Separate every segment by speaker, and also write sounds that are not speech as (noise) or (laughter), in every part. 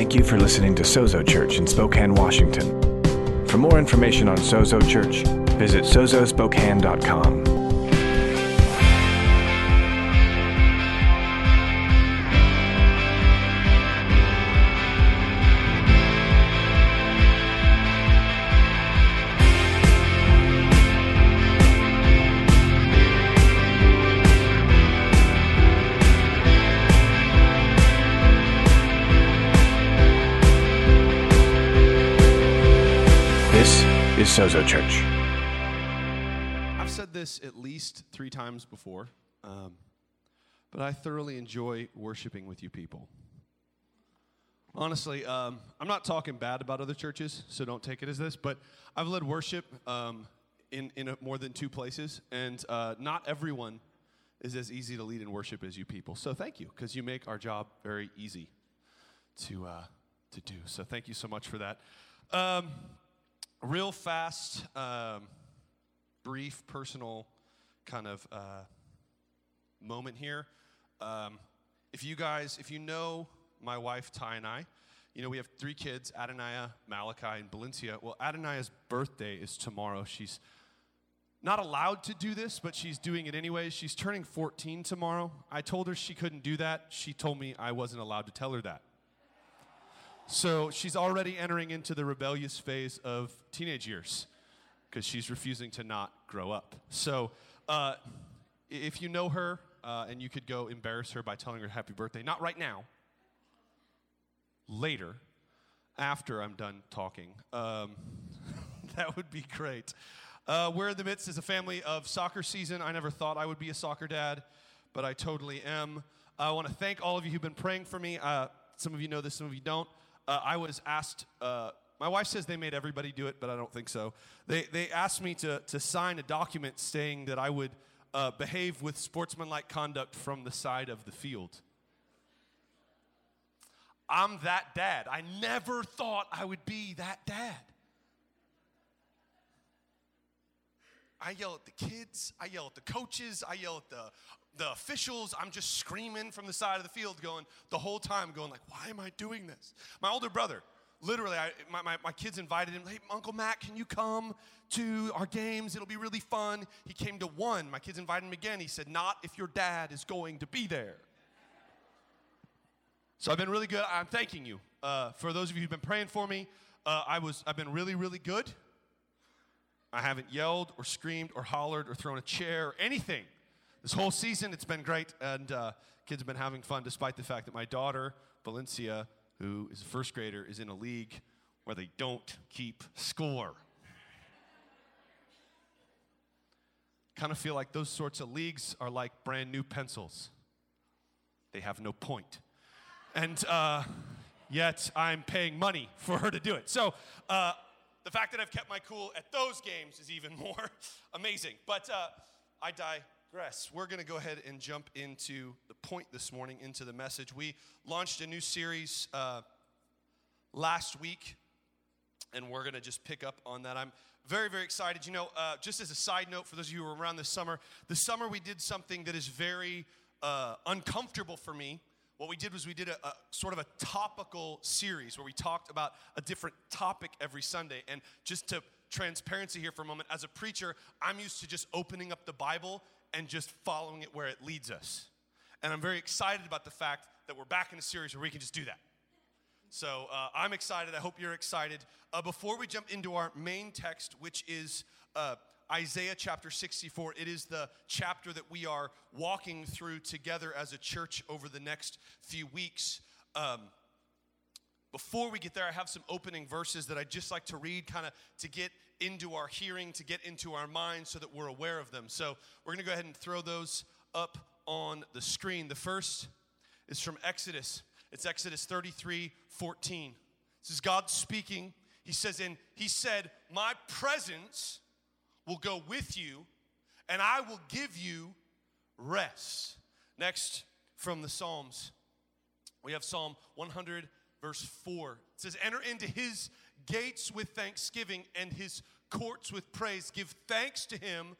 Speaker 1: Thank you for listening to Sozo Church in Spokane, Washington. For more information on Sozo Church, visit sozospokane.com. Sozo Church.
Speaker 2: I've said this at least three times before, um, but I thoroughly enjoy worshiping with you people. Honestly, um, I'm not talking bad about other churches, so don't take it as this, but I've led worship um, in, in a, more than two places, and uh, not everyone is as easy to lead in worship as you people. So thank you, because you make our job very easy to, uh, to do. So thank you so much for that. Um, real fast, um, brief, personal kind of uh, moment here. Um, if you guys, if you know my wife Ty and I, you know we have three kids: Adonaiah, Malachi, and Valencia. Well, Adonaiah's birthday is tomorrow. She's not allowed to do this, but she's doing it anyways. She's turning 14 tomorrow. I told her she couldn't do that. She told me I wasn't allowed to tell her that. So she's already entering into the rebellious phase of teenage years because she's refusing to not grow up. So uh, if you know her uh, and you could go embarrass her by telling her happy birthday, not right now, later, after I'm done talking, um, (laughs) that would be great. Uh, we're in the midst as a family of soccer season. I never thought I would be a soccer dad, but I totally am. I want to thank all of you who've been praying for me. Uh, some of you know this, some of you don't. Uh, I was asked, uh, my wife says they made everybody do it, but I don't think so. They, they asked me to, to sign a document saying that I would uh, behave with sportsmanlike conduct from the side of the field. I'm that dad. I never thought I would be that dad. I yell at the kids, I yell at the coaches, I yell at the, the officials. I'm just screaming from the side of the field, going the whole time, going like, why am I doing this? My older brother, literally, I, my, my, my kids invited him, hey, Uncle Matt, can you come to our games? It'll be really fun. He came to one. My kids invited him again. He said, not if your dad is going to be there. So I've been really good. I'm thanking you. Uh, for those of you who've been praying for me, uh, I was, I've been really, really good. I haven't yelled or screamed or hollered or thrown a chair or anything. This whole season, it's been great, and uh, kids have been having fun despite the fact that my daughter, Valencia, who is a first grader, is in a league where they don't keep score. kind of feel like those sorts of leagues are like brand new pencils, they have no point. And uh, yet, I'm paying money for her to do it. So, uh, the fact that I've kept my cool at those games is even (laughs) more amazing. But uh, I We're going to go ahead and jump into the point this morning, into the message. We launched a new series uh, last week, and we're going to just pick up on that. I'm very, very excited. You know, uh, just as a side note for those of you who were around this summer, this summer we did something that is very uh, uncomfortable for me what we did was we did a, a, sort of a topical series where we talked about a different topic every Sunday. And just to transparency here for a moment, as a preacher, I'm used to just opening up the Bible and just following it where it leads us. And I'm very excited about the fact that we're back in a series where we can just do that. So uh, I'm excited. I hope you're excited. Uh, before we jump into our main text, which is uh, Isaiah chapter 64. It is the chapter that we are walking through together as a church over the next few weeks. Um, before we get there, I have some opening verses that I'd just like to read, kind of to get into our hearing, to get into our minds so that we're aware of them. So we're going to go ahead and throw those up on the screen. The first is from Exodus. It's Exodus 33 14. This is God speaking. He says, and He said, My presence will go with you, and I will give you rest. Next, from the Psalms, we have Psalm 100, verse 4. It says, Enter into his gates with thanksgiving and his courts with praise. Give thanks to him,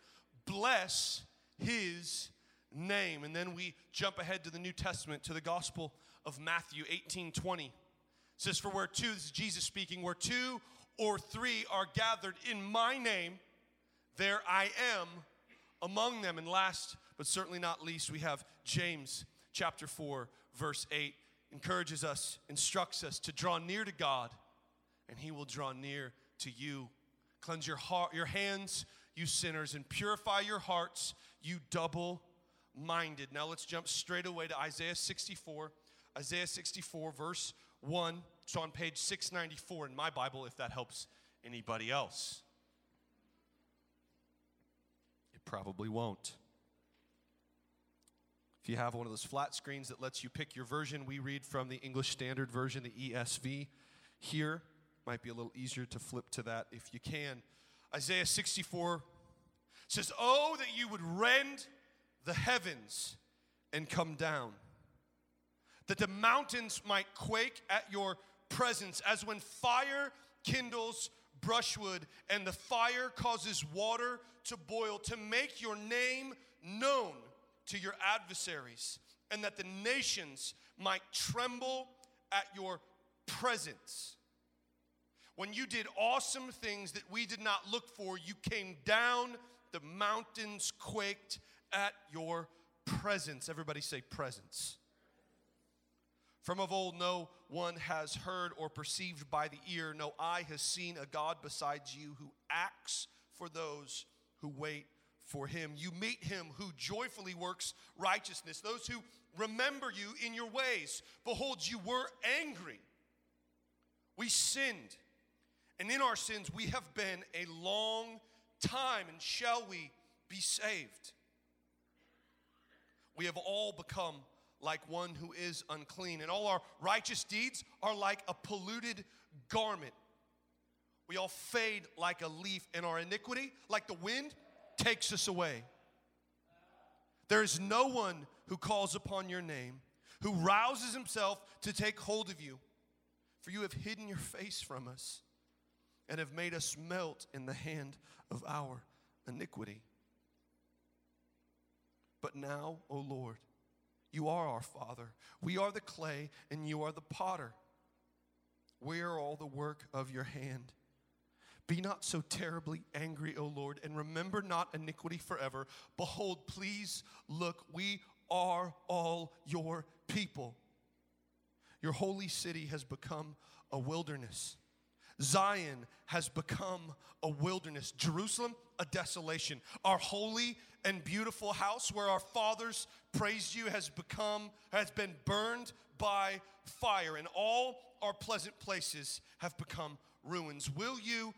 Speaker 2: bless his name. And then we jump ahead to the New Testament, to the Gospel of Matthew 18 20. It says, For where two, this is Jesus speaking, where two or three are gathered in my name, there I am among them. And last but certainly not least, we have James chapter 4, verse 8, encourages us, instructs us to draw near to God, and he will draw near to you. Cleanse your heart, your hands, you sinners, and purify your hearts, you double minded. Now let's jump straight away to Isaiah 64. Isaiah 64, verse 1. It's on page 694 in my Bible, if that helps anybody else. It probably won't. You have one of those flat screens that lets you pick your version, we read from the English Standard Version, the ESV. Here, might be a little easier to flip to that if you can. Isaiah 64 says, Oh, that you would rend the heavens and come down, that the mountains might quake at your presence, as when fire kindles brushwood and the fire causes water to boil, to make your name known to your adversaries, and that the nations might tremble at your presence. When you did awesome things that we did not look for, you came down, the mountains quaked at your presence. Everybody say presence. From of old, no one has heard or perceived by the ear, no eye has seen a God besides you who acts for those who wait for him. You meet him who joyfully works righteousness, those who remember you in your ways. Behold, you were angry. We sinned. And in our sins, we have been a long time. And shall we be saved? We have all become like one who is unclean, and all our righteous deeds are like a polluted garment. We all fade like a leaf, and our iniquity, like the wind, takes us away. There is no one who calls upon your name, who rouses himself to take hold of you. For you have hidden your face from us and have made us melt in the hand of our iniquity. But now, O Lord, you are our Father. We are the clay, and you are the potter. We are all the work of your hand. Be not so terribly angry, O Lord, and remember not iniquity forever. Behold, please look, we are all your people. Your holy city has become a wilderness. Zion has become a wilderness. Jerusalem, a desolation. Our holy and beautiful house where our fathers praised you has become, has been burned by fire, and all our pleasant places have become ruins. Will you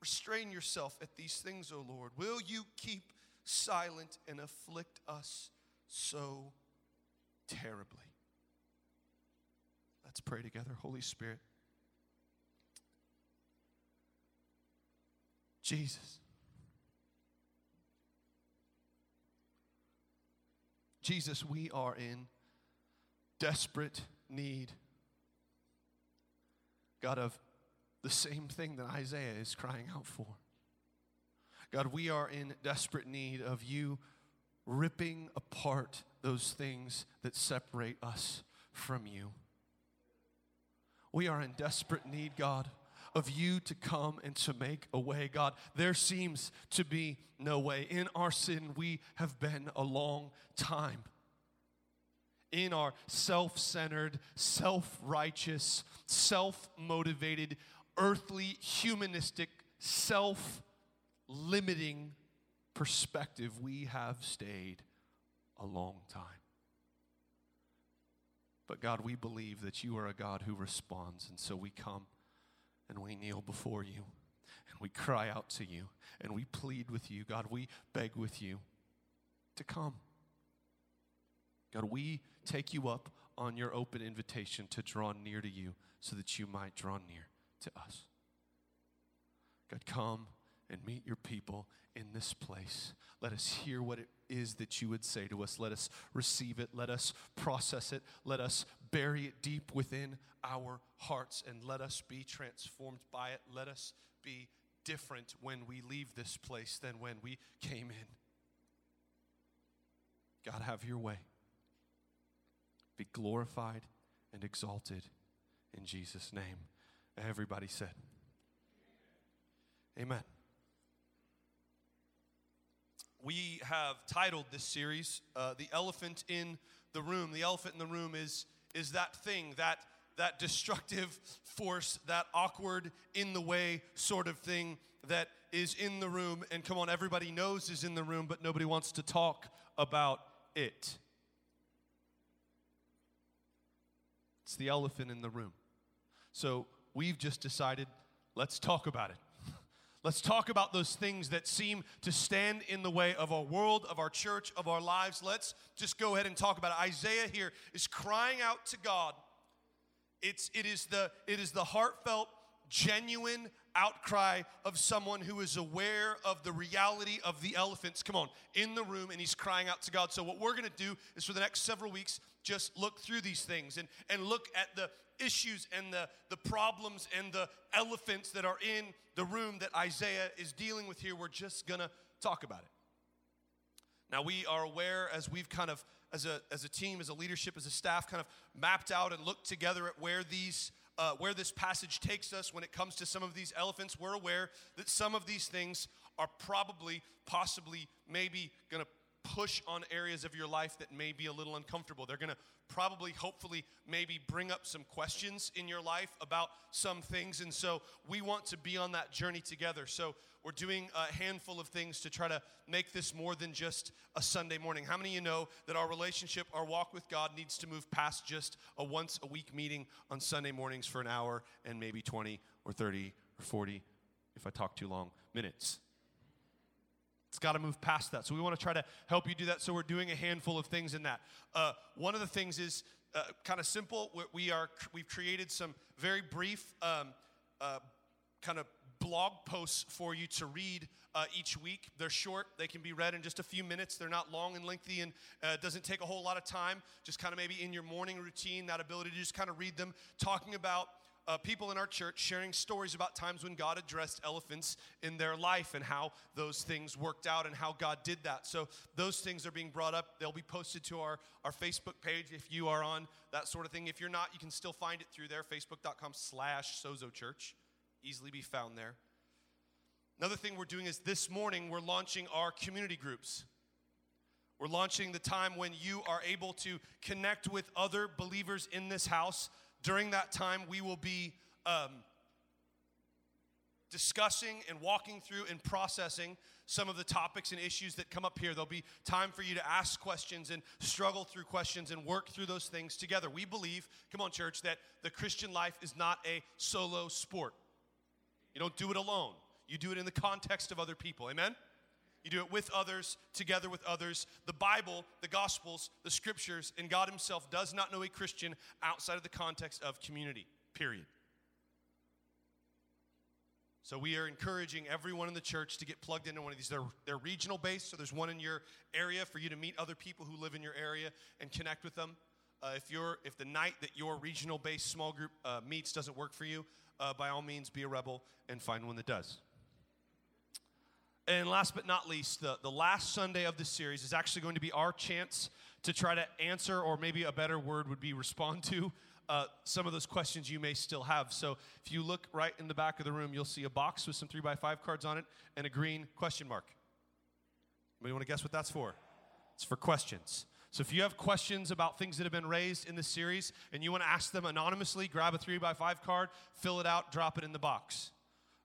Speaker 2: restrain yourself at these things, O Lord? Will you keep silent and afflict us so terribly? Let's pray together. Holy Spirit. Jesus. Jesus, we are in desperate need, God, of the same thing that Isaiah is crying out for. God, we are in desperate need of you ripping apart those things that separate us from you. We are in desperate need, God, of you to come and to make a way, God. There seems to be no way. In our sin, we have been a long time in our self centered, self righteous, self motivated, earthly, humanistic, self limiting perspective, we have stayed a long time. But God, we believe that you are a God who responds, and so we come and we kneel before you and we cry out to you and we plead with you. God, we beg with you to come. God, we take you up on your open invitation to draw near to you so that you might draw near to us. God, come and meet your people in this place. Let us hear what it is that you would say to us. Let us receive it. Let us process it. Let us bury it deep within our hearts and let us be transformed by it. Let us be different when we leave this place than when we came in. God, have your way. Be glorified and exalted in Jesus' name. Everybody said, Amen. We have titled this series uh, "The Elephant in the Room." The elephant in the room is is that thing that that destructive force, that awkward, in the way sort of thing that is in the room. And come on, everybody knows is in the room, but nobody wants to talk about it. It's the elephant in the room. So we've just decided, let's talk about it. (laughs) Let's talk about those things that seem to stand in the way of our world, of our church, of our lives. Let's just go ahead and talk about it. Isaiah here is crying out to God. It's, it, is the, it is the heartfelt, genuine outcry of someone who is aware of the reality of the elephants, come on, in the room, and he's crying out to God. So, what we're gonna do is for the next several weeks, just look through these things and, and look at the issues and the, the problems and the elephants that are in the room that Isaiah is dealing with here. We're just gonna talk about it. Now, we are aware as we've kind of, as a, as a team, as a leadership, as a staff, kind of mapped out and looked together at where these uh, where this passage takes us when it comes to some of these elephants, we're aware that some of these things are probably, possibly, maybe going to push on areas of your life that may be a little uncomfortable. They're going to probably, hopefully, maybe bring up some questions in your life about some things. And so we want to be on that journey together. So we're doing a handful of things to try to make this more than just a Sunday morning. How many of you know that our relationship, our walk with God needs to move past just a once a week meeting on Sunday mornings for an hour and maybe 20 or 30 or 40, if I talk too long, minutes? It's got to move past that. So we want to try to help you do that. So we're doing a handful of things in that. Uh, one of the things is uh, kind of simple. We are we've created some very brief um, uh, kind of blog posts for you to read uh, each week. They're short, they can be read in just a few minutes. They're not long and lengthy, and uh, doesn't take a whole lot of time. Just kind of maybe in your morning routine, that ability to just kind of read them, talking about uh, people in our church sharing stories about times when God addressed elephants in their life and how those things worked out and how God did that. So those things are being brought up. They'll be posted to our, our Facebook page if you are on that sort of thing. If you're not, you can still find it through there, facebook.com slash sozo church. Easily be found there. Another thing we're doing is this morning we're launching our community groups. We're launching the time when you are able to connect with other believers in this house during that time, we will be um, discussing and walking through and processing some of the topics and issues that come up here. There'll be time for you to ask questions and struggle through questions and work through those things together. We believe, come on, church, that the Christian life is not a solo sport. You don't do it alone, you do it in the context of other people. Amen? You do it with others, together with others. The Bible, the Gospels, the Scriptures, and God Himself does not know a Christian outside of the context of community, period. So we are encouraging everyone in the church to get plugged into one of these. They're, they're regional based, so there's one in your area for you to meet other people who live in your area and connect with them. Uh, if, you're, if the night that your regional based small group uh, meets doesn't work for you, uh, by all means be a rebel and find one that does. And last but not least, the, the last Sunday of this series is actually going to be our chance to try to answer, or maybe a better word would be respond to, uh, some of those questions you may still have. So if you look right in the back of the room, you'll see a box with some three by five cards on it and a green question mark. Anybody want to guess what that's for? It's for questions. So if you have questions about things that have been raised in this series and you want to ask them anonymously, grab a three by five card, fill it out, drop it in the box.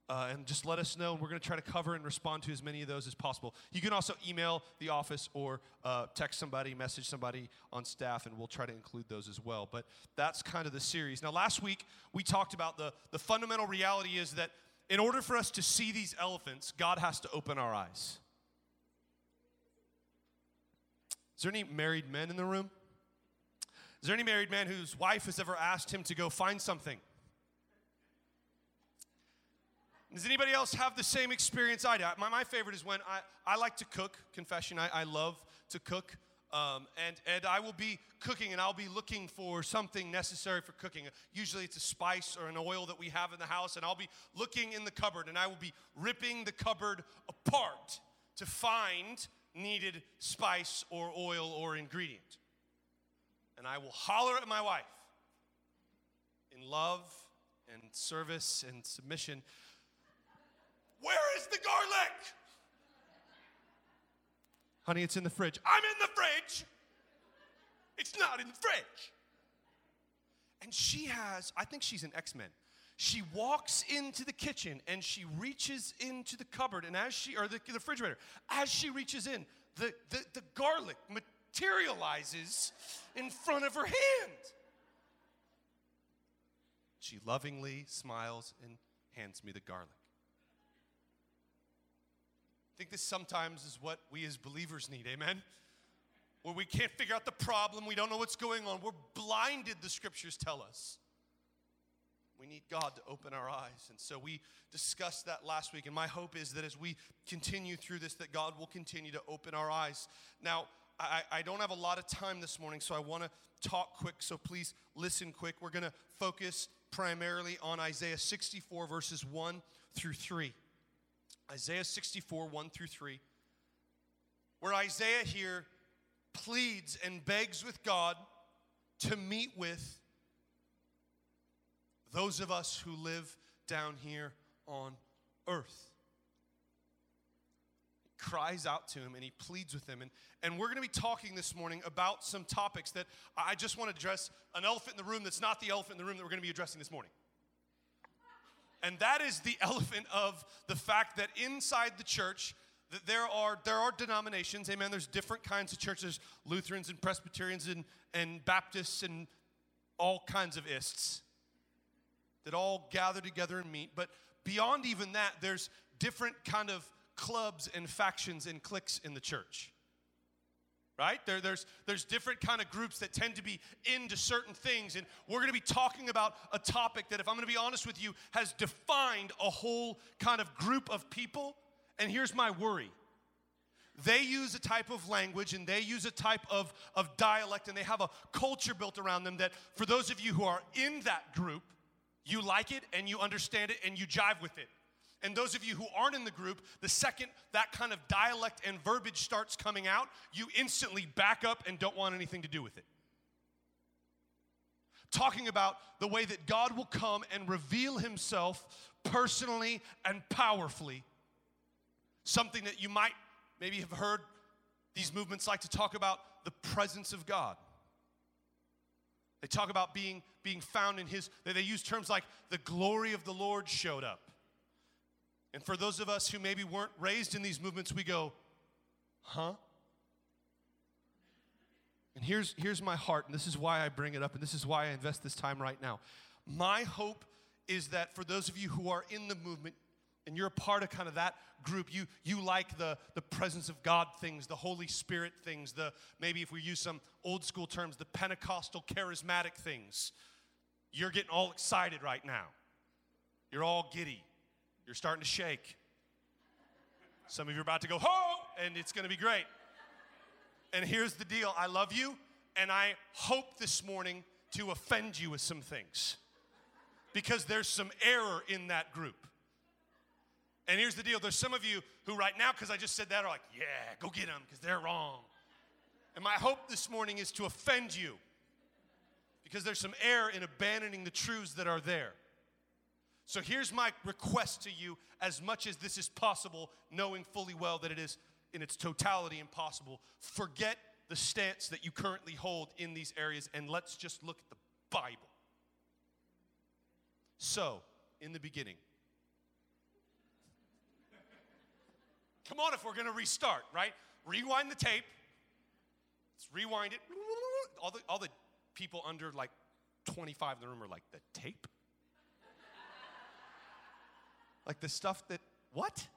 Speaker 2: Uh, and just let us know, and we're going to try to cover and respond to as many of those as possible. You can also email the office or uh, text somebody, message somebody on staff, and we'll try to include those as well. But that's kind of the series. Now, last week we talked about the, the fundamental reality is that in order for us to see these elephants, God has to open our eyes. Is there any married men in the room? Is there any married man whose wife has ever asked him to go find something? Does anybody else have the same experience I do? My, my favorite is when I, I like to cook, confession, I, I love to cook. Um, and, and I will be cooking and I'll be looking for something necessary for cooking. Usually it's a spice or an oil that we have in the house, and I'll be looking in the cupboard and I will be ripping the cupboard apart to find needed spice or oil or ingredient. And I will holler at my wife in in love and service and submission. Where is the garlic? Honey, it's in the fridge. I'm in the fridge. It's not in the fridge. And she has, I think she's an X Men. She walks into the kitchen and she reaches into the cupboard, and as she, or the, the refrigerator, as she reaches in, the, the, the garlic materializes in front of her hand. She lovingly smiles and hands me the garlic. I think this sometimes is what we as believers need, amen? Where we can't figure out the problem, we don't know what's going on, we're blinded, the scriptures tell us. We need God to open our eyes. And so we discussed that last week. And my hope is that as we continue through this, that God will continue to open our eyes. Now, I, I don't have a lot of time this morning, so I want to talk quick. So please listen quick. We're going to focus primarily on Isaiah 64, verses 1 through 3. Isaiah 64, 1 through 3, where Isaiah here pleads and begs with God to meet with those of us who live down here on earth. He cries out to him and he pleads with him. And, and we're going to be talking this morning about some topics that I just want to address an elephant in the room that's not the elephant in the room that we're going to be addressing this morning. And that is the (laughs) elephant of the fact that inside the church, that there are there are denominations, amen. There's different kinds of churches, Lutherans and Presbyterians and, and Baptists and all kinds of ists that all gather together and meet. But beyond even that, there's different kind of clubs and factions and cliques in the church right? There, there's, there's different kind of groups that tend to be into certain things and we're going to be talking about a topic that if i'm going to be honest with you has defined a whole kind of group of people. And here's my worry. They use a type of language and they use a type of, of dialect and they have a culture built around them that for those of you who are in that group you like it and you understand it and you jive with it and those of you who aren't in the group, the second that kind of dialect and verbiage starts coming out, you instantly back up and don't want anything to do with it. Talking about the way that God will come and reveal himself personally and powerfully. Something that you might maybe have heard these movements like to talk about the presence of God. They talk about being, being found in his, they use terms like the glory of the Lord showed up. And for those of us who maybe weren't raised in these movements, we go, huh? And here's, here's my heart, and this is why I bring it up, and this is why I invest this time right now. My hope is that for those of you who are in the movement, and you're a part of kind of that group, you, you like the, the presence of God things, the Holy Spirit things, the maybe if we use some old school terms, the Pentecostal charismatic things. You're getting all excited right now. You're all giddy. You're starting to shake. Some of you are about to go, ho, and it's going to be great. And here's the deal I love you, and I hope this morning to offend you with some things because there's some error in that group. And here's the deal there's some of you who, right now, because I just said that, are like, yeah, go get them because they're wrong. And my hope this morning is to offend you because there's some error in abandoning the truths that are there. So here's my request to you as much as this is possible, knowing fully well that it is in its totality impossible. Forget the stance that you currently hold in these areas and let's just look at the Bible. So, in the beginning, come on, if we're gonna restart, right? Rewind the tape. Let's rewind it. All the, all the people under like 25 in the room are like, the tape? Like the stuff that, what?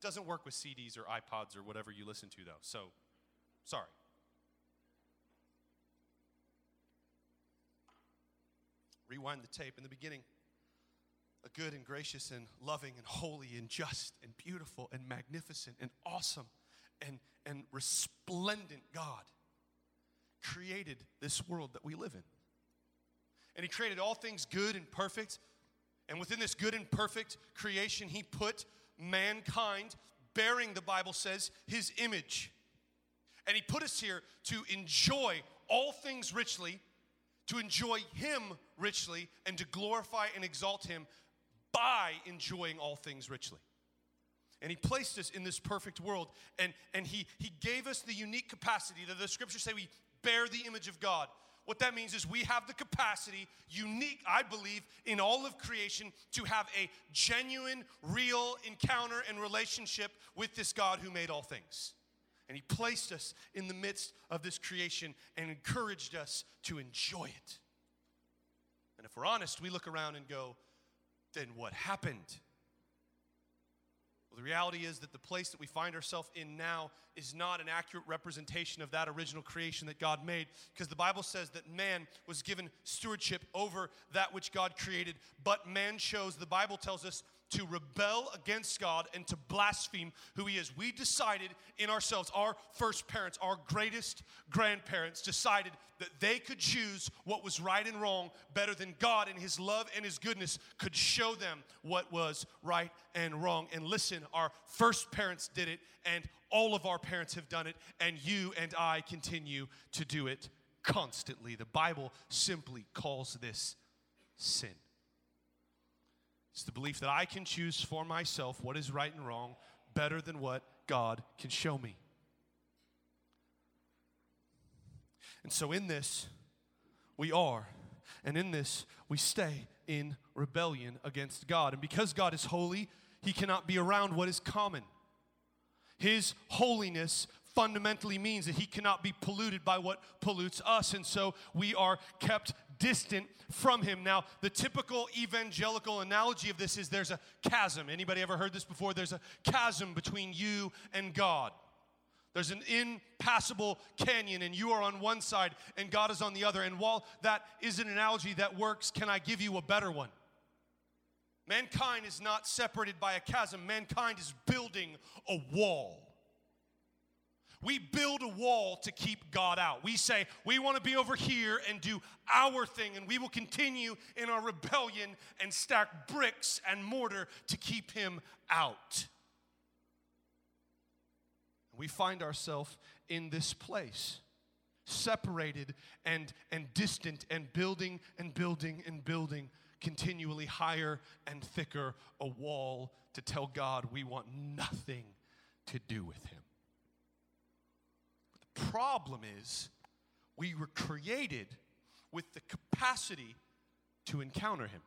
Speaker 2: Doesn't work with CDs or iPods or whatever you listen to, though. So, sorry. Rewind the tape. In the beginning, a good and gracious and loving and holy and just and beautiful and magnificent and awesome and, and resplendent God created this world that we live in. And He created all things good and perfect. And within this good and perfect creation, He put mankind bearing, the Bible says, His image. And He put us here to enjoy all things richly to enjoy Him richly, and to glorify and exalt Him by enjoying all things richly. And He placed us in this perfect world, and, and he, he gave us the unique capacity that the scriptures say we bear the image of God. What that means is we have the capacity, unique, I believe, in all of creation, to have a genuine, real encounter and relationship with this God who made all things. And He placed us in the midst of this creation and encouraged us to enjoy it. And if we're honest, we look around and go, then what happened? Well, the reality is that the place that we find ourselves in now is not an accurate representation of that original creation that God made, because the Bible says that man was given stewardship over that which God created, but man chose, the Bible tells us, to rebel against God and to blaspheme who He is. We decided in ourselves, our first parents, our greatest grandparents, decided that they could choose what was right and wrong better than God in His love and His goodness could show them what was right and wrong. And listen, our first parents did it, and all of our parents have done it, and you and I continue to do it constantly. The Bible simply calls this sin. It's the belief that I can choose for myself what is right and wrong better than what God can show me. And so, in this, we are, and in this, we stay in rebellion against God. And because God is holy, He cannot be around what is common. His holiness fundamentally means that he cannot be polluted by what pollutes us. And so we are kept distant from him. Now, the typical evangelical analogy of this is there's a chasm. Anybody ever heard this before? There's a chasm between you and God. There's an impassable canyon, and you are on one side, and God is on the other. And while that is an analogy that works, can I give you a better one? Mankind is not separated by a chasm, mankind is building a wall. We build a wall to keep God out. We say, we want to be over here and do our thing, and we will continue in our rebellion and stack bricks and mortar to keep him out. We find ourselves in this place, separated and, and distant, and building and building and building continually higher and thicker a wall to tell God we want nothing to do with him problem is we were created with the capacity to encounter him.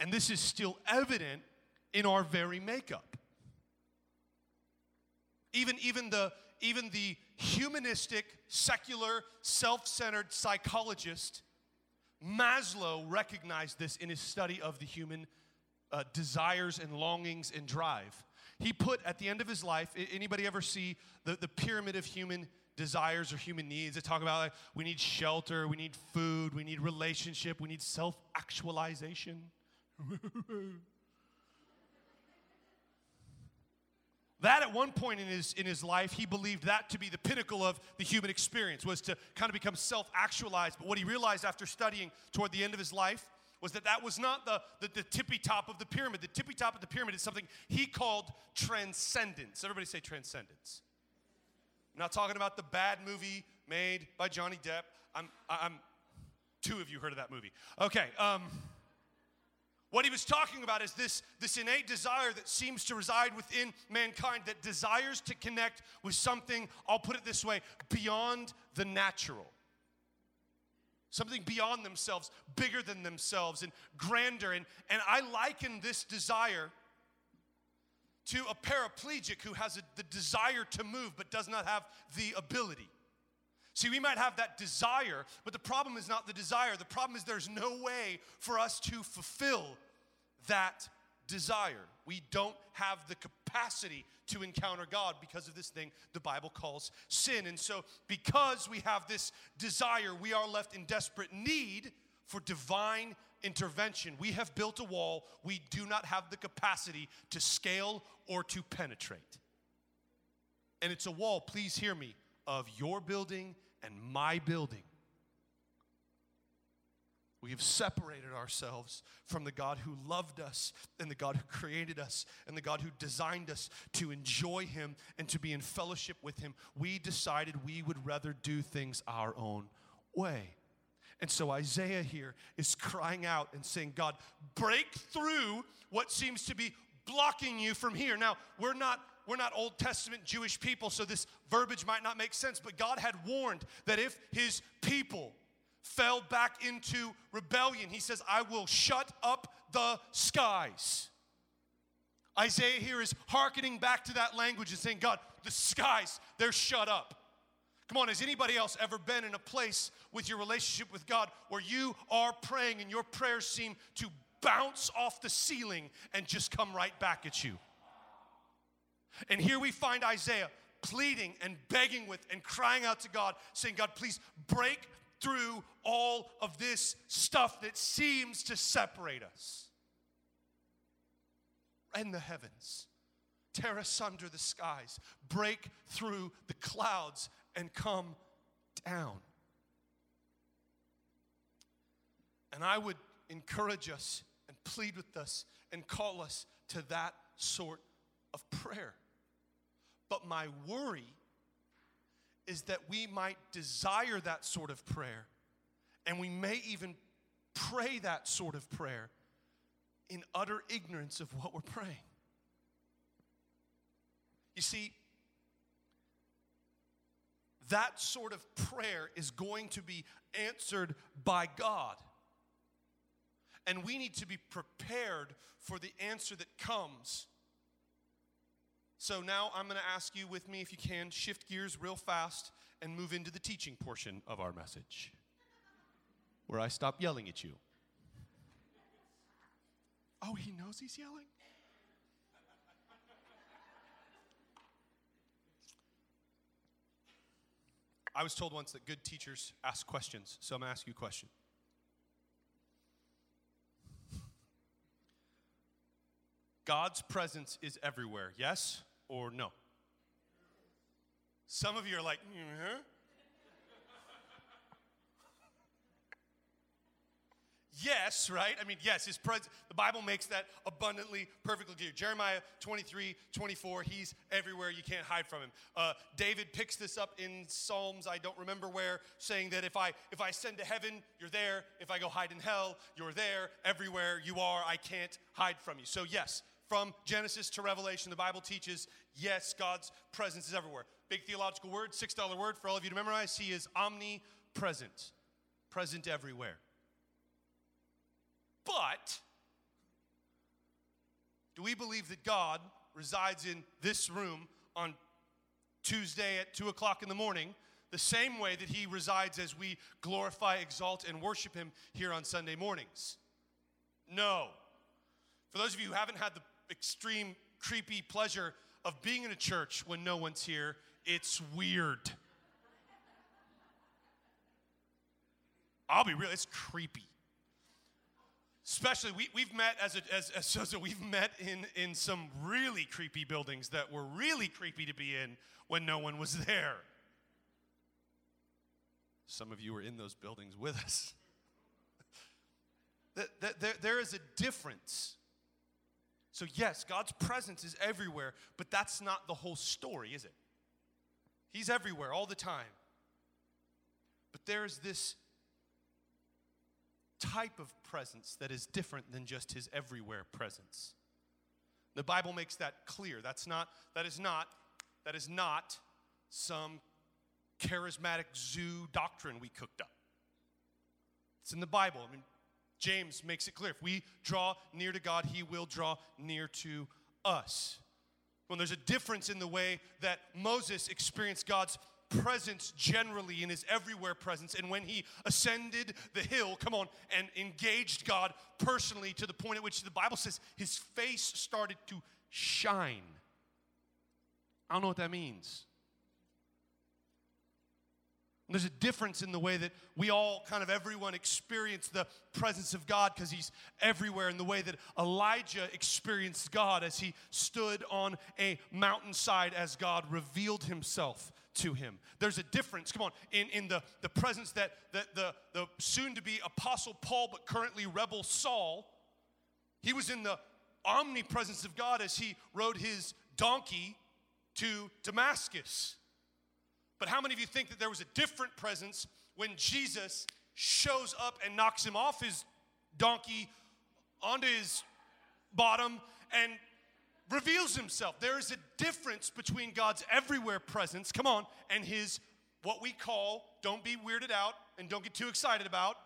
Speaker 2: And this is still evident in our very makeup. Even, even, the, even the humanistic, secular, self centered psychologist Maslow recognized this in his study of the human uh, desires and longings and drive. He put at the end of his life, anybody ever see the, the pyramid of human desires or human needs? They talk about like, we need shelter, we need food, we need relationship, we need self actualization. (laughs) that at one point in his, in his life, he believed that to be the pinnacle of the human experience, was to kind of become self actualized. But what he realized after studying toward the end of his life was that that was not the, the, the, tippy top of the pyramid. The tippy top of the pyramid is something he called transcendence. Everybody say transcendence. I'm not talking about the bad movie made by Johnny Depp. I'm, I'm two of you heard of that movie. Okay. Um, what he was talking about is this, this innate desire that seems to reside within mankind that desires to connect with something, I'll put it this way, beyond the natural something beyond themselves, bigger than themselves, and grander. And, and I liken this desire to a paraplegic who has a, the desire to move but does not have the ability. See, we might have that desire, but the problem is not the desire. The problem is there's no way for us to fulfill that desire. We don't have the capacity to encounter God because of this thing the Bible calls sin. And so, because we have this desire, we are left in desperate need for divine intervention. We have built a wall we do not have the capacity to scale or to penetrate. And it's a wall, please hear me, of your building and my building. We have separated ourselves from the God who loved us and the God who created us and the God who designed us to enjoy Him and to be in fellowship with Him. We decided we would rather do things our own way. And so Isaiah here is crying out and saying, God, break through what seems to be blocking you from here. Now, we're not we're not Old Testament Jewish people, so this verbiage might not make sense, but God had warned that if his people fell back into rebellion, he says, I will shut up the skies. Isaiah here is hearkening back to that language and saying, God, the skies, they're shut up. Come on, has anybody else ever been in a place with your relationship with God where you are praying and your prayers seem to bounce off the ceiling and just come right back at you? And here we find Isaiah pleading and begging with and crying out to God, saying, God, please break through all of this stuff that seems to separate us. And the heavens, tear asunder the skies, break through the clouds, and come down. And I would encourage us and plead with us and call us to that sort of prayer. But my worry is that we might desire that sort of prayer, and we may even pray that sort of prayer in utter ignorance of what we're praying. You see, that sort of prayer is going to be answered by God. And we need to be prepared for the answer that comes so now I'm going to ask you with me, if you can, shift gears real fast and move into the teaching portion of our message, where I stop yelling at you. Oh, he knows he's yelling? I was told once that good teachers ask questions, so I'm going to ask you a question. God's presence is everywhere, yes? Or no? Some of you are like, mm-hmm. yes, right? I mean, yes, his presence, the Bible makes that abundantly, perfectly clear. Jeremiah 23, 24, he's everywhere. You can't hide from him. Uh, David picks this up in Psalms, I don't remember where, saying that if I if I send to heaven, you're there. If I go hide in hell, you're there. Everywhere you are, I can't hide from you. So yes, from Genesis to Revelation, the Bible teaches yes, God's presence is everywhere. Big theological word, $6 word for all of you to memorize. He is omnipresent, present everywhere. But do we believe that God resides in this room on Tuesday at 2 o'clock in the morning, the same way that He resides as we glorify, exalt, and worship Him here on Sunday mornings? No. For those of you who haven't had the extreme creepy pleasure of being in a church when no one's here. It's weird. I'll be real, it's creepy. Especially, we, we've met as a, as, as (laughs) Sozo, we've met in, in some really creepy buildings that were really creepy to be in when no one was there. Some of you were in those buildings with us. (laughs) that, there, there is a difference so, yes, God's presence is everywhere, but that's not the whole story, is it? He's everywhere all the time. But there's this type of presence that is different than just his everywhere presence. The Bible makes that clear. That's not, that is not, that is not some charismatic zoo doctrine we cooked up. It's in the Bible. I mean, James makes it clear if we draw near to God, He will draw near to us. When there's a difference in the way that Moses experienced God's presence generally in his everywhere presence. And when he ascended the hill, come on, and engaged God personally to the point at which the Bible says his face started to shine. I don't know what that means. There's a difference in the way that we all kind of everyone experience the presence of God because he's everywhere in the way that Elijah experienced God as he stood on a mountainside as God revealed himself to him. There's a difference, come on, in, in the, the presence that, that the, the soon to be apostle Paul, but currently rebel Saul, he was in the omnipresence of God as he rode his donkey to Damascus. But how many of you think that there was a different presence when Jesus shows up and knocks him off his donkey onto his bottom and reveals himself. There is a difference between God's everywhere presence, come on, and his what we call, don't be weirded out and don't get too excited about,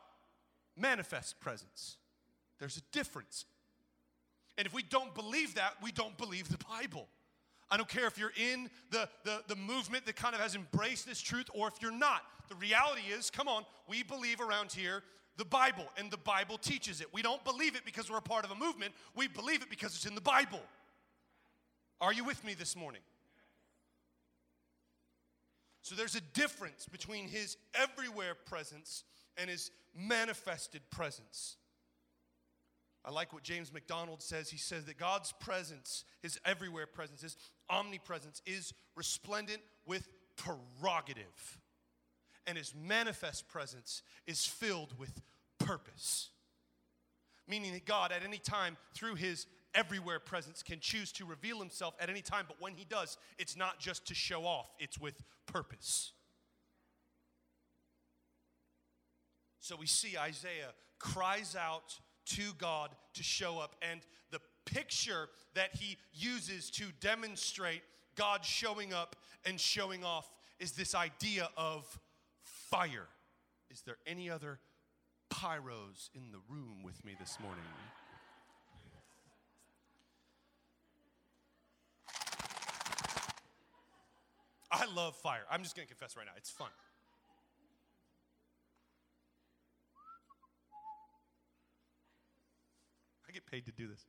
Speaker 2: manifest presence. There's a difference. And if we don't believe that, we don't believe the Bible. I don't care if you're in the, the, the movement that kind of has embraced this truth or if you're not. The reality is, come on, we believe around here the Bible, and the Bible teaches it. We don't believe it because we're a part of a movement, we believe it because it's in the Bible. Are you with me this morning? So there's a difference between his everywhere presence and his manifested presence. I like what James MacDonald says. He says that God's presence, his everywhere presence, his omnipresence, is resplendent with prerogative. And his manifest presence is filled with purpose. Meaning that God, at any time, through his everywhere presence, can choose to reveal himself at any time. But when he does, it's not just to show off, it's with purpose. So we see Isaiah cries out to God to show up. And the picture that he uses to demonstrate God showing up and showing off is this idea of fire. Is there any other pyros in the room with me this morning? I love fire. I'm just going to confess right now, it's fun. I get paid to do this.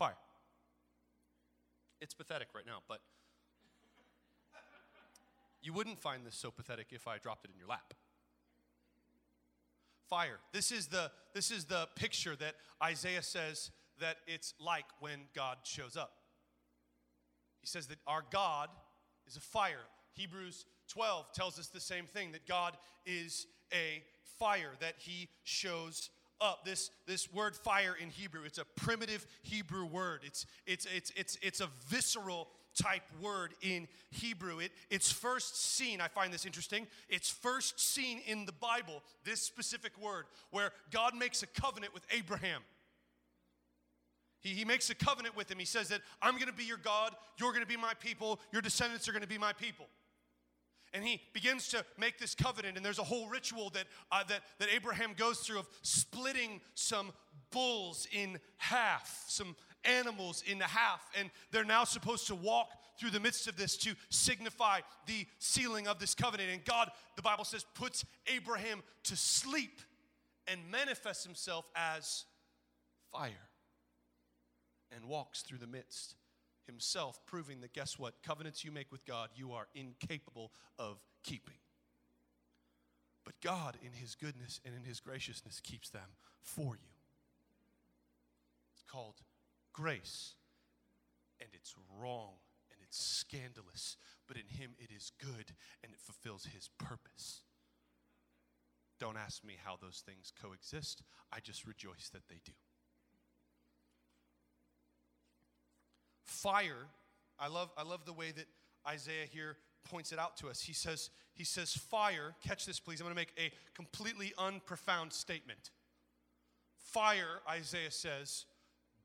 Speaker 2: Fire. It's pathetic right now, but you wouldn't find this so pathetic if I dropped it in your lap. Fire. This is the this is the picture that Isaiah says that it's like when God shows up. He says that our God is a fire. Hebrews 12 tells us the same thing that God is a fire that he shows up this this word fire in hebrew. It's a primitive hebrew word. It's it's it's it's it's a visceral type word in hebrew. It it's first seen i find this interesting it's first seen in the bible this specific word where god makes a covenant with abraham. He, he makes a covenant with him. He says that i'm going to be your god you're going to be my people your descendants are going to be my people and he begins to make this covenant. And there's a whole ritual that, uh, that, that abraham goes through of splitting some bulls in half some animals in half. And they're now supposed to walk through the midst of this to signify the sealing of this covenant. And god the bible says puts abraham to sleep and manifests himself as fire and walks through the midst himself, proving that guess what? Covenants you make with God, you are incapable of keeping. But God, in his goodness and in his graciousness, keeps them for you. It's called grace, and it's wrong and it's scandalous, but in him it is good and it fulfills his purpose. Don't ask me how those things coexist. I just rejoice that they do. Fire, I love, I love the way that Isaiah here points it out to us. He says, he says, fire, catch this please, I'm gonna make a completely unprofound statement. Fire, Isaiah says,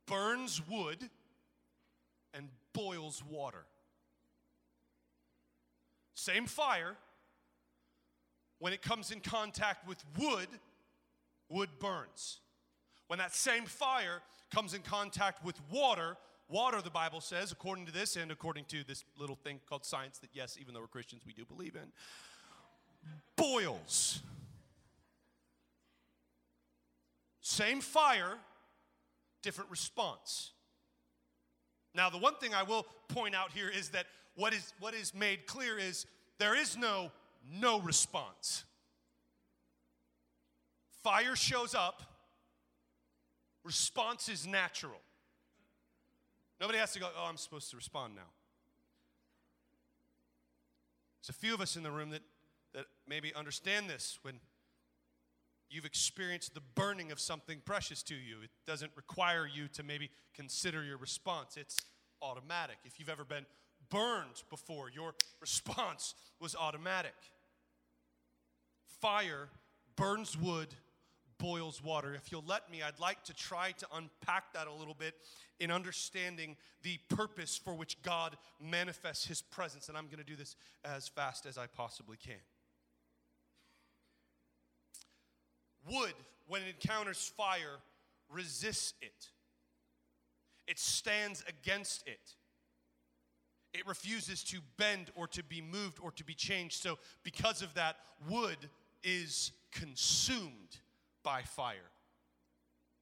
Speaker 2: burns wood and boils water. Same fire, when it comes in contact with wood, wood burns. When that same fire comes in contact with water, Water, the Bible says, according to this and according to this little thing called science, that yes, even though we're Christians, we do believe in, boils. Same fire, different response. Now, the one thing I will point out here is that what is, what is made clear is there is no no response. Fire shows up, response is natural. Nobody has to go, oh, I'm supposed to respond now. There's a few of us in the room that, that maybe understand this when you've experienced the burning of something precious to you. It doesn't require you to maybe consider your response, it's automatic. If you've ever been burned before. Your (laughs) response was automatic. Fire burns wood, boils water. If you'll let me, I'd like to try to unpack that a little bit in understanding the purpose for which God manifests his presence. And I'm going to do this as fast as I possibly can. Wood, when it encounters fire, resists it, it stands against it. It refuses to bend or to be moved or to be changed. So, because of that, wood is consumed by fire.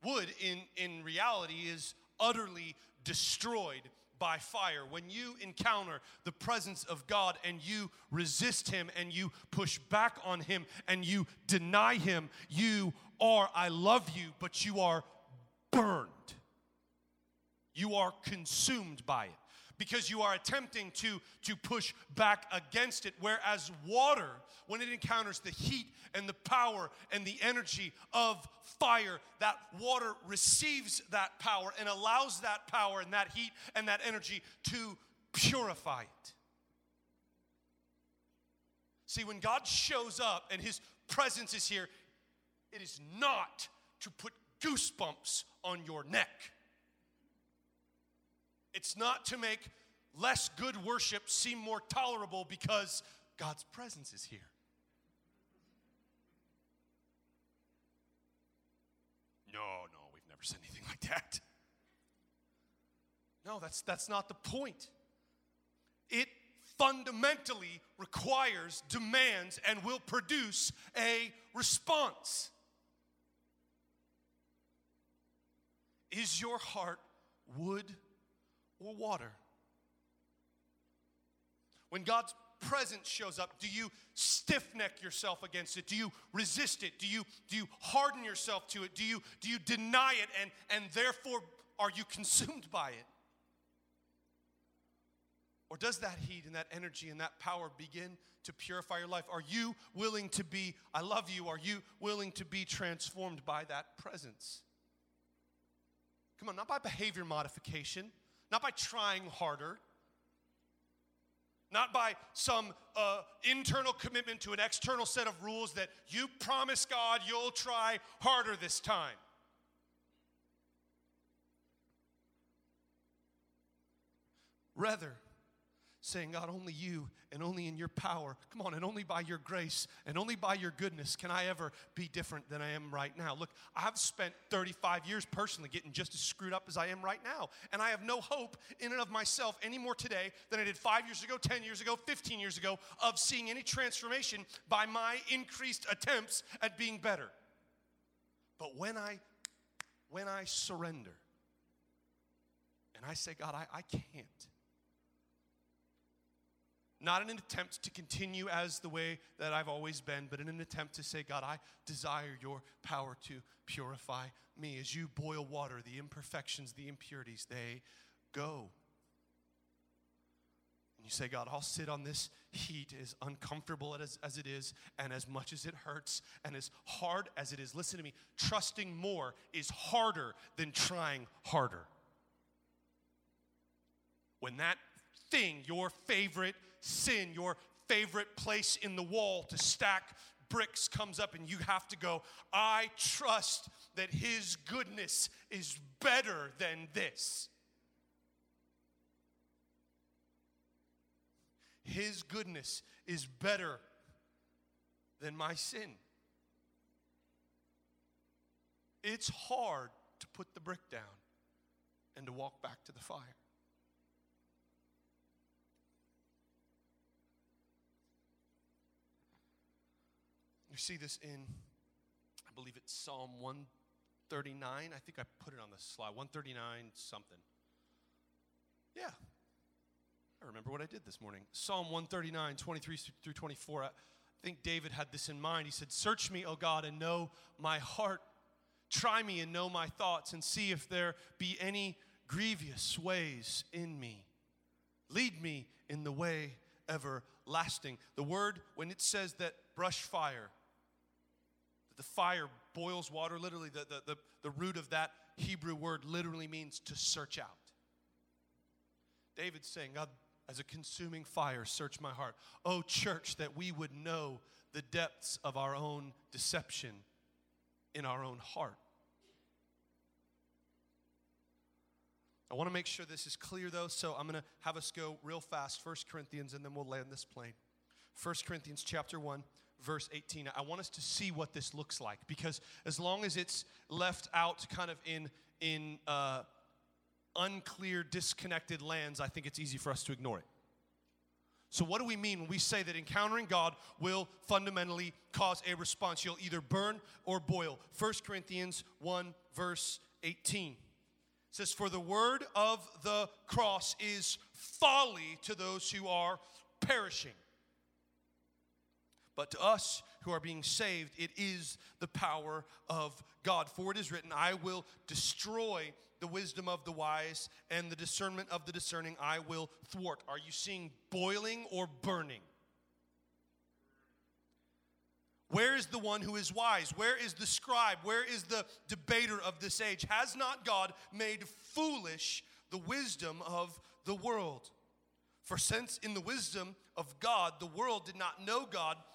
Speaker 2: Wood, in, in reality, is utterly destroyed by fire. When you encounter the presence of God and you resist Him and you push back on Him and you deny Him, you are, I love you, but you are burned. You are consumed by it because you are attempting to, to push back against it. Whereas water, when it encounters the heat and the power and the energy of fire, that water receives that power and allows that power and that heat and that energy to purify it. See, when God shows up and his presence is here, it is not to put goosebumps on your neck. It's not to make less good worship seem more tolerable because God's presence is here. No, no, we've never said anything (laughs) like that. No, that's, that's not the point. It fundamentally requires, demands, and will produce a response. Is your heart wood or water? When God's presence shows up, do you stiff neck yourself against it? Do you resist it? Do you, do you harden yourself to it? Do you, do you deny it and, and therefore are you (laughs) consumed by it? Or does that heat and that energy and that power begin to purify your life? Are you willing to be, I love you, are you willing to be transformed by that presence? Come on, not by behavior modification, not by trying harder, not by some uh, internal commitment to an external set of rules that you promise God you'll try harder this time. Rather, saying, God, only you and only in your power, come on, and only by your grace and only by your goodness can I ever be different than I am right now. Look, I've spent 35 years personally getting just as screwed up as I am right now, and I have no hope in and of myself any more today than I did five years ago, 10 years ago, 15 years ago of seeing any transformation by my increased attempts at being better. But when I when I surrender and I say, God, I, I can't not in an attempt to continue as the way that I've always been, but in an attempt to say, God, I desire your power to purify me. As you boil water, the imperfections, the impurities, they go. And you say, God, I'll sit on this heat as uncomfortable as, as it is, and as much as it hurts, and as hard as it is. Listen to me, trusting more is harder than trying harder. When that thing, your favorite sin, your favorite place in the wall to stack bricks comes up and you have to go, I trust that His goodness is better than this. His goodness is better than my sin. It's hard to put the brick down and to walk back to the fire. You see this in, I believe it's Psalm 139. I think I put it on the slide. 139 something. Yeah. I remember what I did this morning. Psalm 139, 23 through 24. I think David had this in mind. He said, Search me, O God, and know my heart. Try me and know my thoughts, and see if there be any grievous ways in me. Lead me in the way everlasting. The word, when it says that brush fire, the fire boils water. Literally, the, the, the, the root of that Hebrew word literally means to search out. David's saying, God, as a consuming fire, search my heart. Oh, church, that we would know the depths of our own deception in our own heart. I want to make sure this is clear though, so I'm going to have us go real fast, First Corinthians, and then we'll land this plane. 1 Corinthians chapter 1, verse 18. I want us to see what this looks like because as long as it's left out kind of in, in uh, unclear, disconnected lands, I think it's easy for us to ignore it. So, what do we mean when we say that encountering God will fundamentally cause a response? You'll either burn or boil. 1 Corinthians 1, verse 18 says, For the word of the cross is folly to those who are perishing. But to us who are being saved, it is the power of God. For it is written, I will destroy the wisdom of the wise and the discernment of the discerning I will thwart. Are you seeing boiling or burning? Where is the one who is wise? Where is the scribe? Where is the debater of this age? Has not God made foolish the wisdom of the world? For since in the wisdom of God, the world did not know God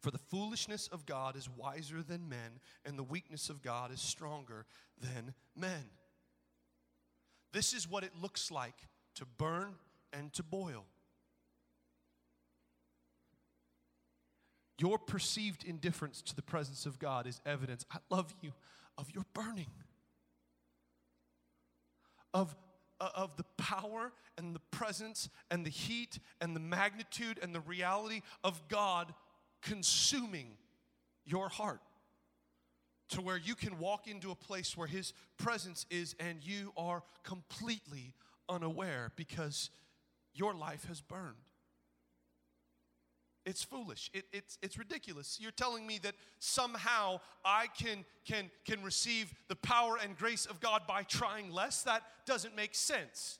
Speaker 2: For the foolishness of God is wiser than men, and the weakness of God is stronger than men. This is what it looks like to burn and to boil. Your perceived indifference to the presence of God is evidence, I love you, of your burning, of, uh, of the power and the presence and the heat and the magnitude and the reality of God consuming your heart to where you can walk into a place where His presence is and you are completely unaware because your life has burned. It's foolish. It, it's, it's ridiculous. You're telling me that somehow I can, can, can receive the power and grace of God by trying less? That doesn't make sense.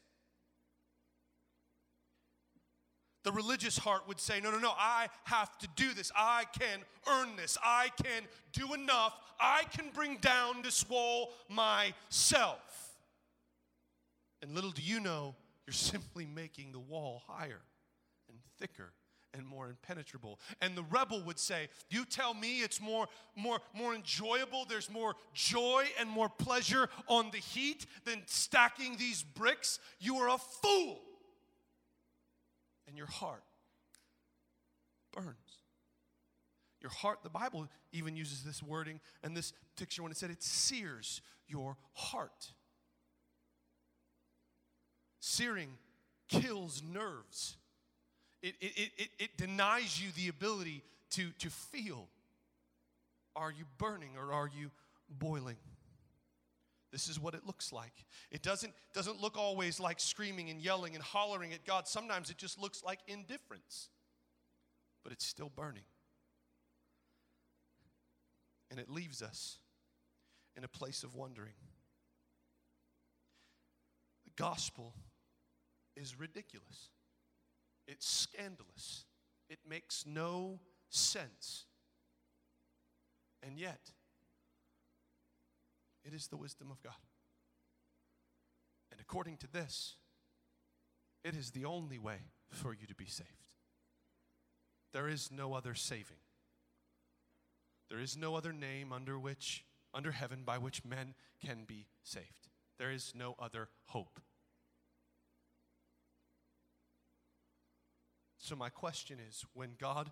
Speaker 2: The religious heart would say, No, no, no, I have to do this. I can earn this. I can do enough. I can bring down this wall myself. And little do you know, you're (laughs) simply making the wall higher and thicker and more impenetrable. And the rebel would say, "You tell me it's more more more enjoyable, there's more joy and more pleasure on the heat than stacking these bricks? You are a fool." And your heart burns. Your heart, the Bible even uses this wording and this picture when it said it sears your heart. Searing kills nerves it, it, it, it denies you the ability to, to feel. Are you burning or are you boiling? This is what it looks like. It doesn't, doesn't look always like screaming and yelling and hollering at God. Sometimes it just looks like indifference, but it's still burning. And it leaves us in a place of wondering. The gospel is ridiculous. It's scandalous. It makes no sense. And yet, it is the wisdom of God. And according to this, it is the only way for you to be saved. There is no other saving. There is no other name under which under heaven by which men can be saved. There is no other hope. So, my question is when God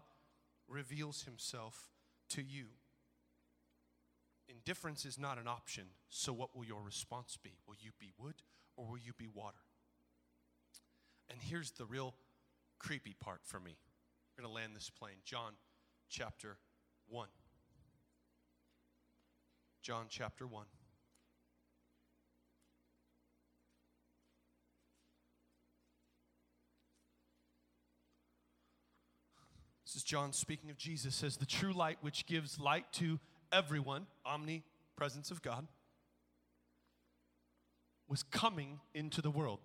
Speaker 2: reveals himself to you, indifference is not an option. So, what will your response be? Will you be wood or will you be water? And here's the real creepy part for me. We're going to land this plane. John chapter 1. John chapter 1. This is John speaking of Jesus, says, The true light which gives light to everyone, omnipresence of God, was coming into the world.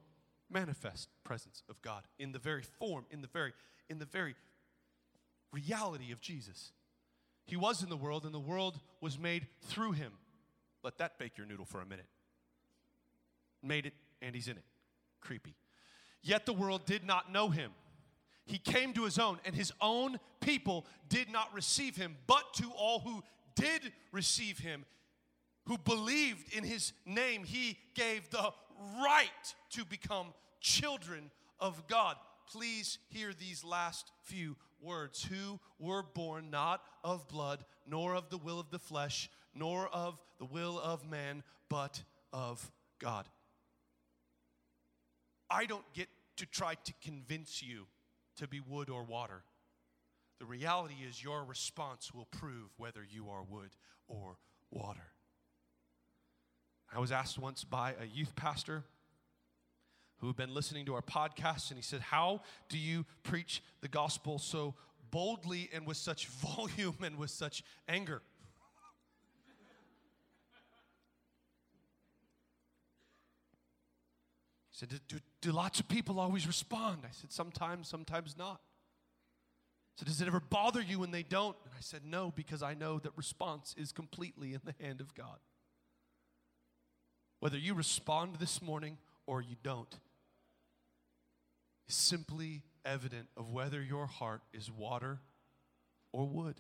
Speaker 2: Manifest presence of God in the very form, in the very, in the very reality of Jesus. He was in the world, and the world was made through him. Let that bake your noodle for a minute. Made it, and he's in it. Creepy. Yet the world did not know him. He came to his own, and his own people did not receive him. But to all who did receive him, who believed in his name, he gave the right to become children of God. Please hear these last few words who were born not of blood, nor of the will of the flesh, nor of the will of man, but of God. I don't get to try to convince you to be wood or water. The reality is, your response will prove whether you are wood or water. I was asked once by a youth pastor who had been listening to our podcast, and he said, How do you preach the gospel so boldly and with such (laughs) volume and with such anger? He said, do, do, do, lots of people always respond? I said, Sometimes, sometimes not. Said, Does it ever bother you when they don't? And I said, No, because I know that response is completely in the hand of God. Whether you respond this morning or you don't, is simply evident of whether your heart is water or wood.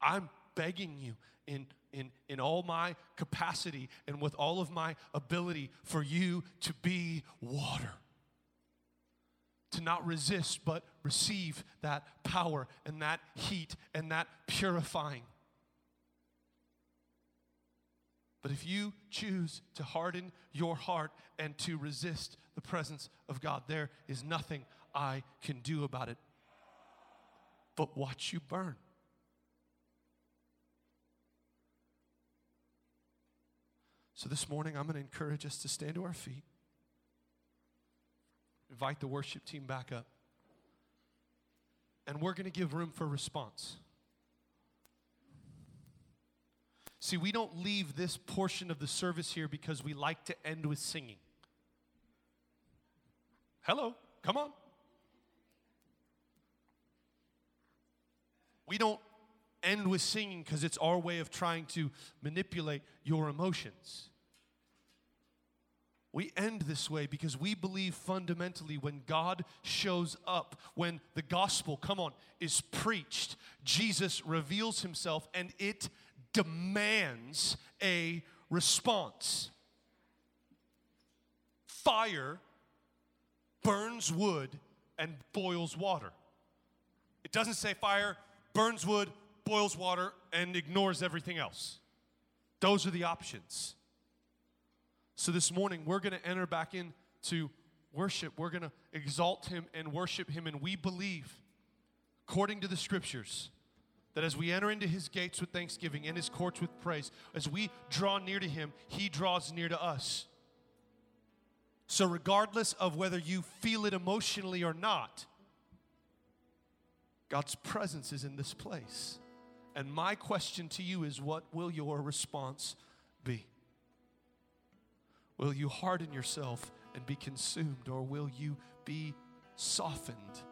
Speaker 2: I'm begging you in, in, in all my capacity and with all of my ability for you to be water. To not resist, but receive that power and that heat and that purifying. But if you choose to harden your heart and to resist the presence of God, there is nothing I can do about it but watch you burn. So this morning, I'm going to encourage us to stand to our feet, invite the worship team back up, and we're going to give room for response. See, we don't leave this portion of the service here because we like to end with singing. Hello, come on. We don't end with singing because it's our way of trying to manipulate your emotions. We end this way because we believe fundamentally when God shows up, when the gospel, come on, is preached, Jesus reveals himself and it demands a response. Fire burns wood and boils water. It doesn't say fire burns wood, boils water, and ignores everything else. Those are the options. So this morning, we're going to enter back into worship. We're going to exalt Him and worship Him. And we believe, according to the scriptures, that as we enter into His gates with thanksgiving and His courts with praise, as we draw near to Him, He draws near to us. So, regardless of whether you feel it emotionally or not, God's presence is in this place. And my question to you is what will your response be? Will you harden yourself and be consumed, or will you be softened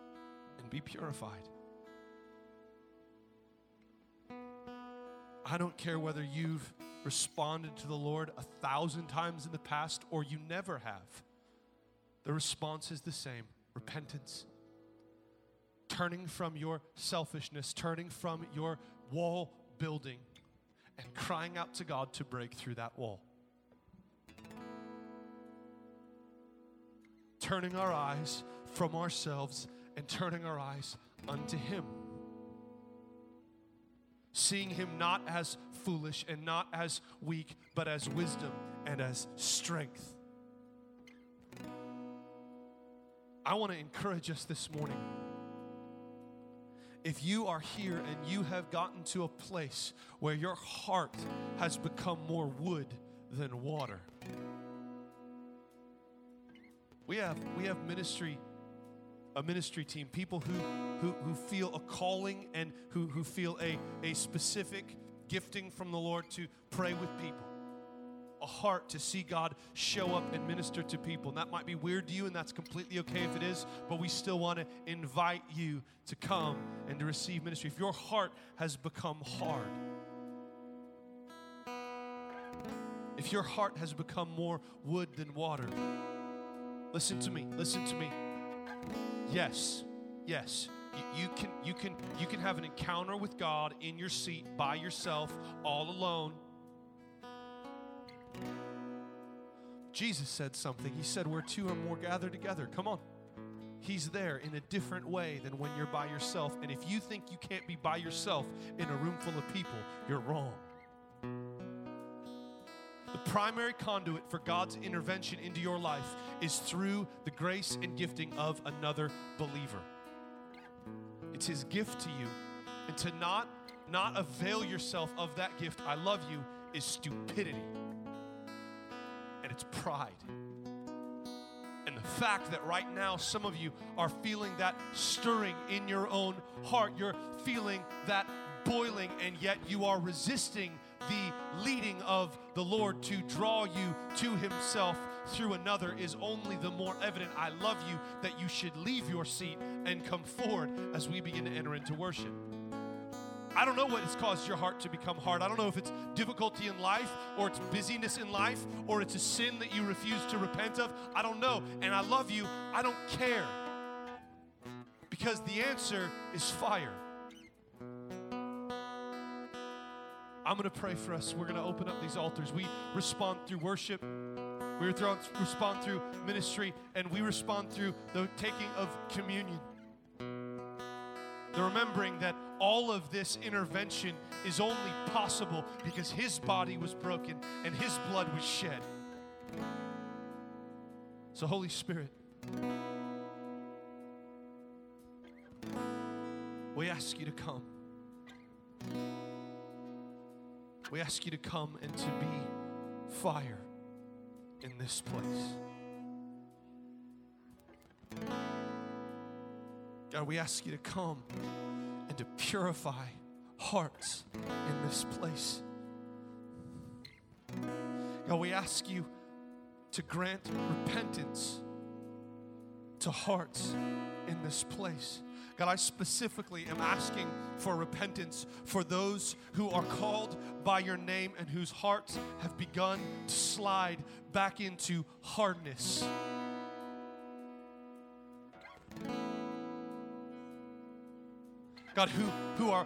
Speaker 2: and be purified? I don't care whether you've responded to the Lord a thousand times in the past or you never have. The response is the same repentance turning from your selfishness, turning from your wall building, and crying out to God to break through that wall. Turning our eyes from ourselves and turning our eyes unto Him. Seeing Him not as foolish and not as weak, but as wisdom and as strength. I want to encourage us this morning if you are here and you have gotten to a place where your heart has become more wood than water, we have we have ministry a ministry team people who who, who feel a calling and who, who feel a, a specific gifting from the Lord to pray with people. A heart to see God show up and minister to people. And that might be weird to you, and that's completely okay if it is, but we still want to invite you to come and to receive ministry. If your heart has become hard, if your heart has become more wood than water, listen to me, listen to me. Yes, yes, you, you, can you can you can have an encounter with God in your seat by yourself, all alone. Jesus said something. He said, Where two or more gather together. Come on. He's there in a different way than when you're by yourself. And if you think you can't be by yourself in a room full of people, you're wrong. Primary conduit for God's intervention into your life is through the grace and gifting of another believer. It's his gift to you. And to not not avail yourself of that gift, I love you, is stupidity. And it's pride. And the fact that right now some of you are feeling that stirring in your own heart, you're feeling that boiling, and yet you are resisting the leading of the Lord to draw you to Himself through another is only the more evident. I love you that you should leave your seat and come forward as we begin to enter into worship. I don't know what has caused your heart to become hard. I don't know if it's difficulty in life or it's busyness in life or it's a sin that you refuse to repent of. I don't know. And I love you. I don't care. Because the answer is fire. I'm going to pray for us. We're going to open up these altars. We respond through worship. We respond through ministry, and we respond through the taking of communion. The remembering that all of this intervention is only possible because His body was broken and His blood was shed. So, Holy Spirit, we ask you to come. We ask you to come and to be fire in this place. God, we ask you to come and to purify hearts in this place. God, we ask you to grant repentance to hearts in this place. God, I specifically am asking for repentance for those who are called by your name and whose hearts have begun to slide back into hardness. God, who, who are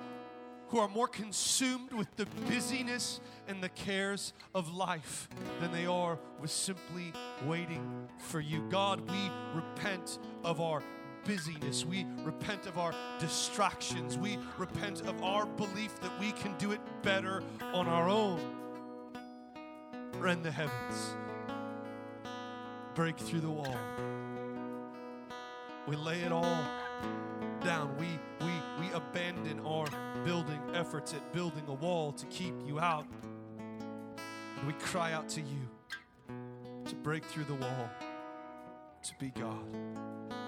Speaker 2: who are more consumed with the busyness and the cares of life than they are with simply waiting for you. God, we repent of our busyness. We repent of our distractions. We repent of our belief that we can do it better on our own. Rend the heavens, break through the wall. We lay it all down. We, we, we abandon our building efforts at building a wall to keep you out. We cry out to you to break through the wall, to be God.